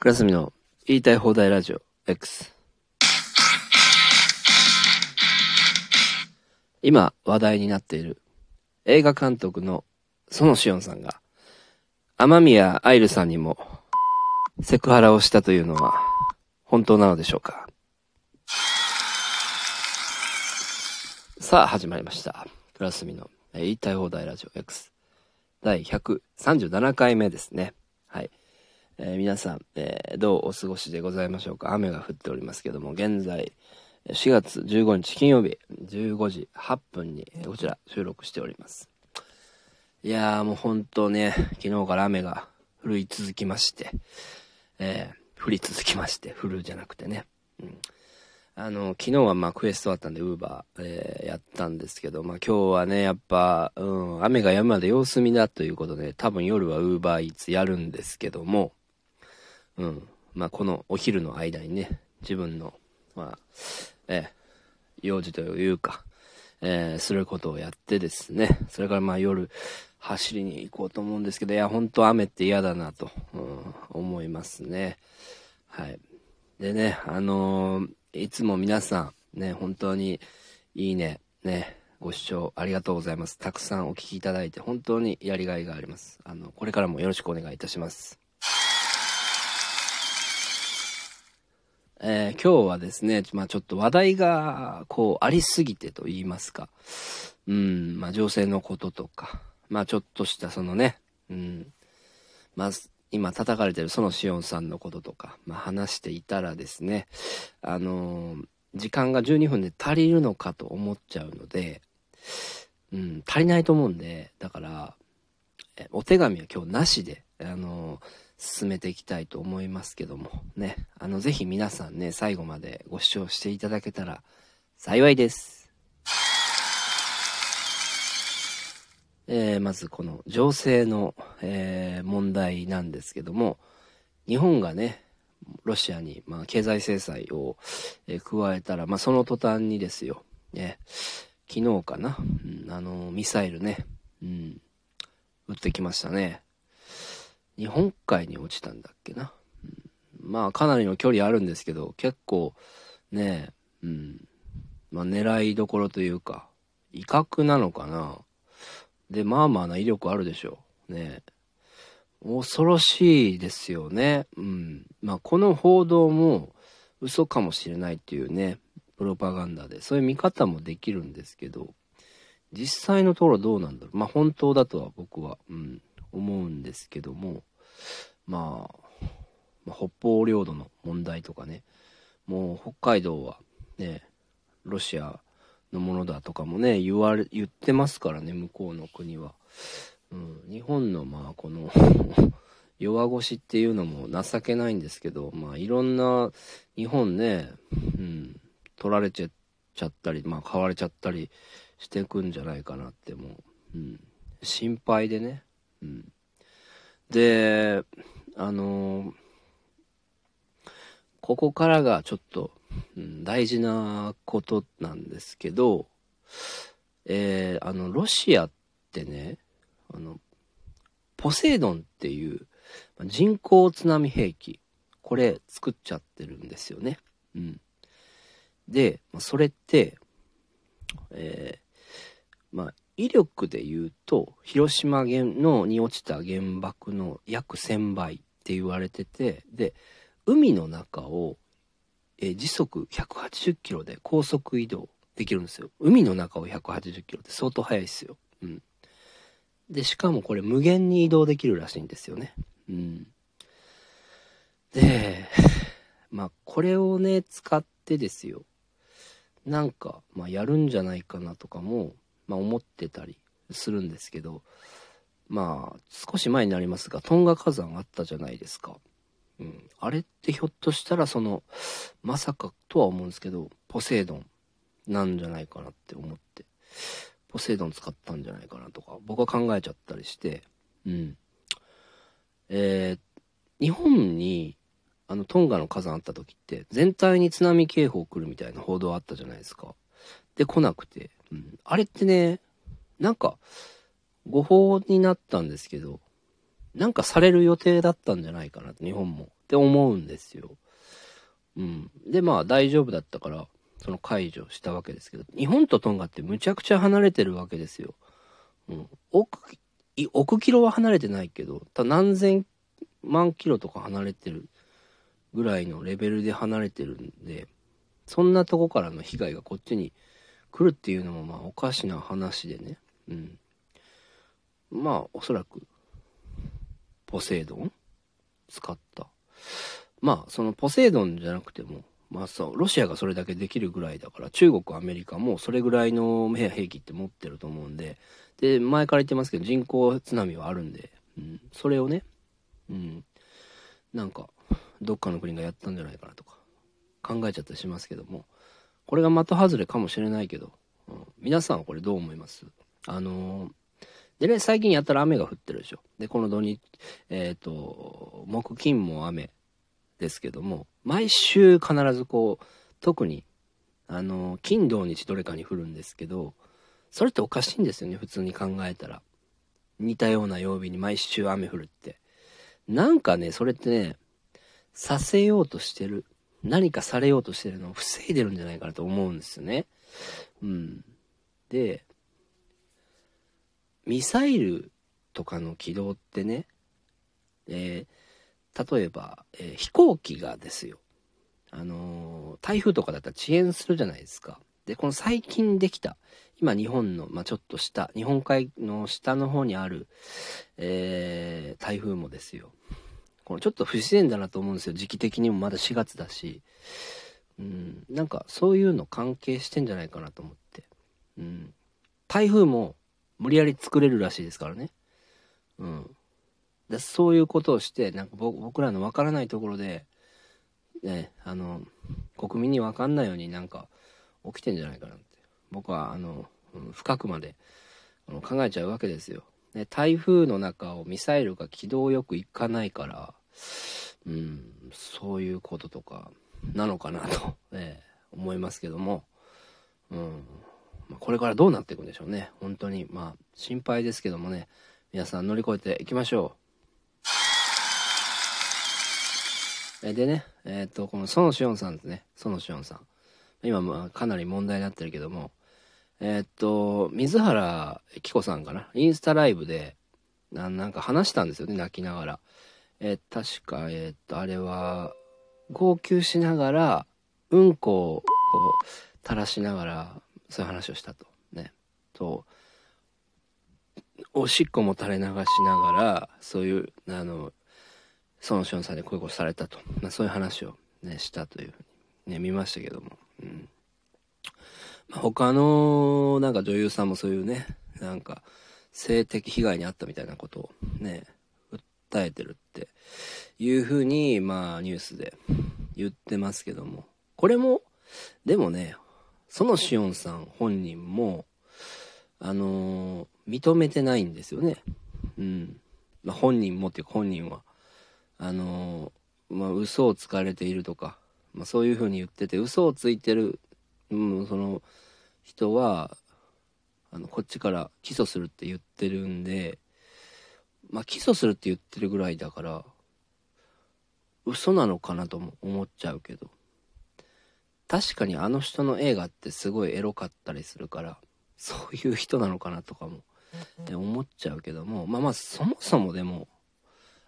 クラスミの言いたい放題ラジオ X。今話題になっている映画監督の園志音さんが雨宮愛流さんにもセクハラをしたというのは本当なのでしょうか？さあ始まりました。クラスミの言いたい放題ラジオ X 第137回目ですね。はい。えー皆さん、えーどうお過ごしでございましょうか？雨が降っておりますけども、現在、4月15日金曜日、15時8分に、こちら収録しております。いやーもう本当ね、昨日から雨が降り続きまして、えー降り続きまして、降るじゃなくてね。うん。あの、昨日はまあクエストあったんで、ウーバー、えやったんですけど、まあ今日はね、やっぱ、うん、雨が止むまで様子見だということで、多分夜はウーバーイーツやるんですけども、うん。まあ、このお昼の間にね、自分の、まあ、ええ、用事というか、えーすることをやってですね、それからまあ夜、走りに行こうと思うんですけど、いや、本当雨って嫌だなと、うん、思いますね。はい。でね、あのーいつも皆さん、ね、本当に、いいね、ね、ご視聴ありがとうございます。たくさんお聞きいただいて、本当にやりがいがあります。あの、これからもよろしくお願いいたします。えー今日はですね、まあちょっと話題が、こう、ありすぎてと言いますか。うん、まあ情勢のこととか、まあちょっとしたそのね、うん、まあ今叩かれてるそのしおんさんのこととか、まあ話していたらですね、あのー時間が12分で足りるのかと思っちゃうので、うん、足りないと思うんで、だから、お手紙は今日なしで、あの進めていきたいと思いますけども、ね、あの、ぜひ皆さんね、最後までご視聴していただけたら幸いです。えーまずこの情勢の、えー問題なんですけども、日本がね、ロシアに、まあ、経済制裁を、えー加えたら、まあ、その途端にですよ、ね、昨日かな、うんあのミサイルね、うん、撃ってきましたね。日本海に落ちたんだっけな？うんまあ、かなりの距離あるんですけど、結構、ねえ、うん、まあ、狙いどころというか、威嚇なのかな？で、まあまあな威力あるでしょう。ねえ恐ろしいですよね。うん。まあ、この報道も嘘かもしれないっていうね、プロパガンダで、そういう見方もできるんですけど、実際のところどうなんだろう。まあ、本当だとは僕は、うん、思うんですけども、まあ、北方領土の問題とかね、もう北海道はね、ロシアのものだとかもね、言われ、言ってますからね、向こうの国は。うん、日本のまあこの 弱腰っていうのも情けないんですけど、まあいろんな日本ね、うん、取られちゃちゃったり、まあ買われちゃったりしてくんじゃないかなってもう、うん、心配でね。うん、で、あのここからがちょっと、うん、大事なことなんですけど、えーあの、ロシアってね、あの、ポセイドンっていう人工津波兵器、これ作っちゃってるんですよね。うん。で、それって、えーまあ、威力で言うと、広島原のに落ちた原爆の約1000倍って言われてて、で、海の中を、え時速180キロで高速移動できるんですよ。海の中を180キロって相当速いですよ。うん。で、しかもこれ無限に移動できるらしいんですよね。うん。で、まあこれをね、使ってですよ。なんか、まあやるんじゃないかなとかも、まあ思ってたりするんですけど、まあ少し前になりますが、トンガ火山あったじゃないですか。うん。あれってひょっとしたらその、まさかとは思うんですけど、ポセイドンなんじゃないかなって思って。ポセイドン使ったんじゃないかなとか、僕は考えちゃったりして、うん。えー日本に、あの、トンガの火山あった時って、全体に津波警報来るみたいな報道あったじゃないですか。で、来なくて、うん。あれってね、なんか、誤報になったんですけど、なんかされる予定だったんじゃないかな、日本も。って思うんですよ。うん。で、まあ大丈夫だったから、その解除したわけですけど、日本とトンガってむちゃくちゃ離れてるわけですよ。うん。億、億キロは離れてないけど、ただ何千万キロとか離れてるぐらいのレベルで離れてるんで、そんなとこからの被害がこっちに来るっていうのもまあおかしな話でね。うん。まあおそらく、ポセイドン使った。まあそのポセイドンじゃなくても、まあそう、ロシアがそれだけできるぐらいだから、中国、アメリカもそれぐらいの兵器って持ってると思うんで、で、前から言ってますけど、人工津波はあるんで、うん、それをね、うん、なんか、どっかの国がやったんじゃないかなとか、考えちゃったりしますけども、これが的外れかもしれないけど、うん、皆さんはこれどう思います？あのー、でね、最近やったら雨が降ってるでしょ。で、この土日、えっ、ー、と、木金も雨ですけども、毎週必ずこう、特に、あのー、金土日どれかに降るんですけど、それっておかしいんですよね、普通に考えたら。似たような曜日に毎週雨降るって。なんかね、それってね、させようとしてる。何かされようとしてるのを防いでるんじゃないかなと思うんですよね。うん。で、ミサイルとかの軌道ってね、えー、例えば、えー、飛行機がですよ。あのー、台風とかだったら遅延するじゃないですか。で、この最近できた、今日本の、まあ、ちょっと下、日本海の下の方にある、え、台風もですよ。このちょっと不自然だなと思うんですよ。時期的にもまだ4月だし。うん、なんかそういうの関係してんじゃないかなと思って。うん。台風も無理やり作れるらしいですからね。うん。でそういうことをして、なんか僕らのわからないところで、ね、あの、国民にわかんないようになんか起きてんじゃないかなって。僕は、あの、深くまで考えちゃうわけですよ。ね、台風の中をミサイルが軌道よく行かないから、うん、そういうこととかなのかなと、えー、思いますけども、うんまあ、これからどうなっていくんでしょうね。本当に、まあ、心配ですけどもね、皆さん乗り越えていきましょう。えでね、えっ、と、この園しおんさんですね。園しおんさん。今もかなり問題になってるけども、えっ、と、水原希子さんかな。インスタライブで、ななんか話したんですよね、泣きながら。えー、確か、えー、っと、あれは、号泣しながら、うんこをこう垂らしながら、そういう話をしたと。ね。と、おしっこも垂れ流しながら、そういう、あの、そのションさんで恋をされたと。まあ、そういう話をね、したというふうにね、見ましたけども。うん。まあ、他の、なんか女優さんもそういうね、なんか、性的被害に遭ったみたいなことをね、訴えてるっていうふうに、まあニュースで言ってますけども。これも、でもね、そのしおんさん本人も、あのー、認めてないんですよね。うん。まあ本人もっていうか本人は。あのー、まあ嘘をつかれているとか、まあそういうふうに言ってて、嘘をついてる、うん、その人は、あの、こっちから起訴するって言ってるんで、まあ、起訴するって言ってるぐらいだから、嘘なのかなとも思っちゃうけど。確かにあの人の映画ってすごいエロかったりするから、そういう人なのかなとかも、ね、思っちゃうけども、まあまあそもそもでも、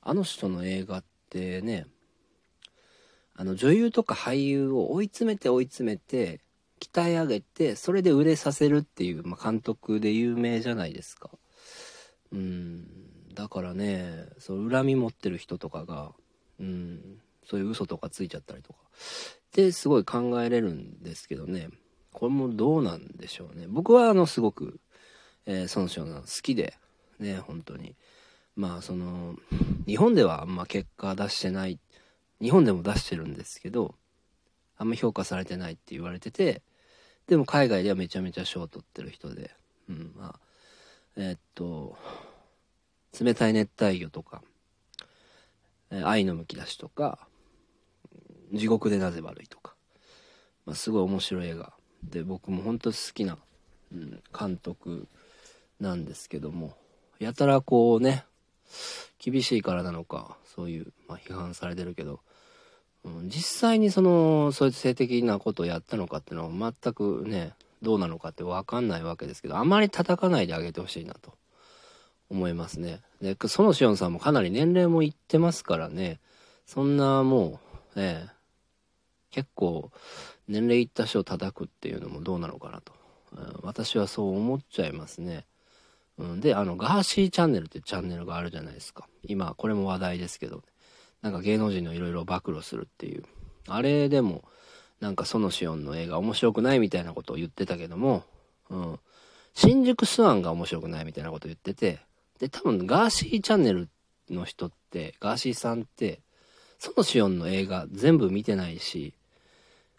あの人の映画ってね、あの女優とか俳優を追い詰めて追い詰めて、鍛え上げて、それで売れさせるっていう、まあ、監督で有名じゃないですか。うん。だからね、そう恨み持ってる人とかが、うん、そういう嘘とかついちゃったりとか、ってすごい考えれるんですけどね、これもどうなんでしょうね。僕はあの、すごく、えー、孫子が好きで、ね、本当に。まあ、その、日本ではあんま結果出してない、日本でも出してるんですけど、あんま評価されてないって言われてて、でも海外ではめちゃめちゃ賞を取ってる人で、うん、まあ、えー、っと、冷たい熱帯魚とか、え愛のむき出しとか、地獄でなぜ悪いとか、まあ、すごい面白い映画。で僕も本当好きな、うん、監督なんですけどもやたらこうね厳しいからなのか、そういう、まあ、批判されてるけど、うん、実際にその、そういう性的なことをやったのかっていうのは全くね、どうなのかって分かんないわけですけど、あまり叩かないであげてほしいなと。思いますね。で、園しおんさんもかなり年齢もいってますからね、そんなもう、ええ、結構年齢いった人を叩くっていうのもどうなのかなと。うん、私はそう思っちゃいますね。うん、で、あの、ガーシーチャンネルってチャンネルがあるじゃないですか。今、これも話題ですけど、なんか芸能人のいろいろ暴露するっていう。あれでも、なんかそのシオンの映画面白くないみたいなことを言ってたけども、うん。新宿スワンが面白くないみたいなこと言ってて、で、多分ガーシーチャンネルの人って、ガーシーさんって、そのシオンの映画全部見てないし、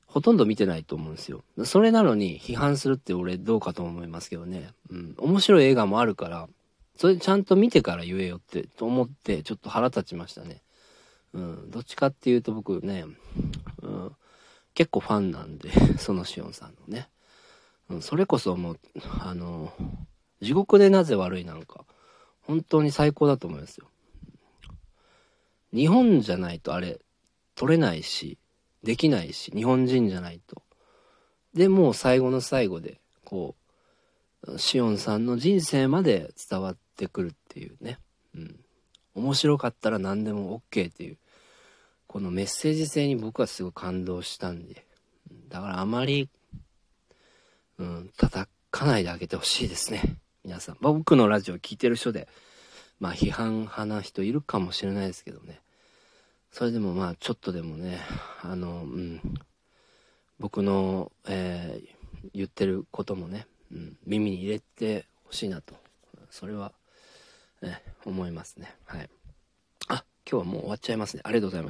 ほとんど見てないと思うんですよ。それなのに批判するって俺どうかと思いますけどね。うん。面白い映画もあるから、それちゃんと見てから言えよって、と思って、ちょっと腹立ちましたね。うん。どっちかっていうと僕ね、うん。結構ファンなんで、そのしおんさんのね。うん。それこそもう、あの、地獄でなぜ悪いなんか、本当に最高だと思いますよ。日本じゃないとあれ、撮れないし、できないし、日本人じゃないと。で、もう最後の最後で、こう、シオンさんの人生まで伝わってくるっていうね。うん。面白かったら何でも OK っていう、このメッセージ性に僕はすごい感動したんで。だからあまり、うん、叩かないであげてほしいですね。皆さん。僕のラジオ聴いてる人で、まあ批判派な人いるかもしれないですけどね。それでもまあちょっとでもね、あの、うん、僕の、えー、言ってることもね、うん、耳に入れてほしいなと、それは、え思いますね。はい。あ、今日はもう終わっちゃいますね。ありがとうございます。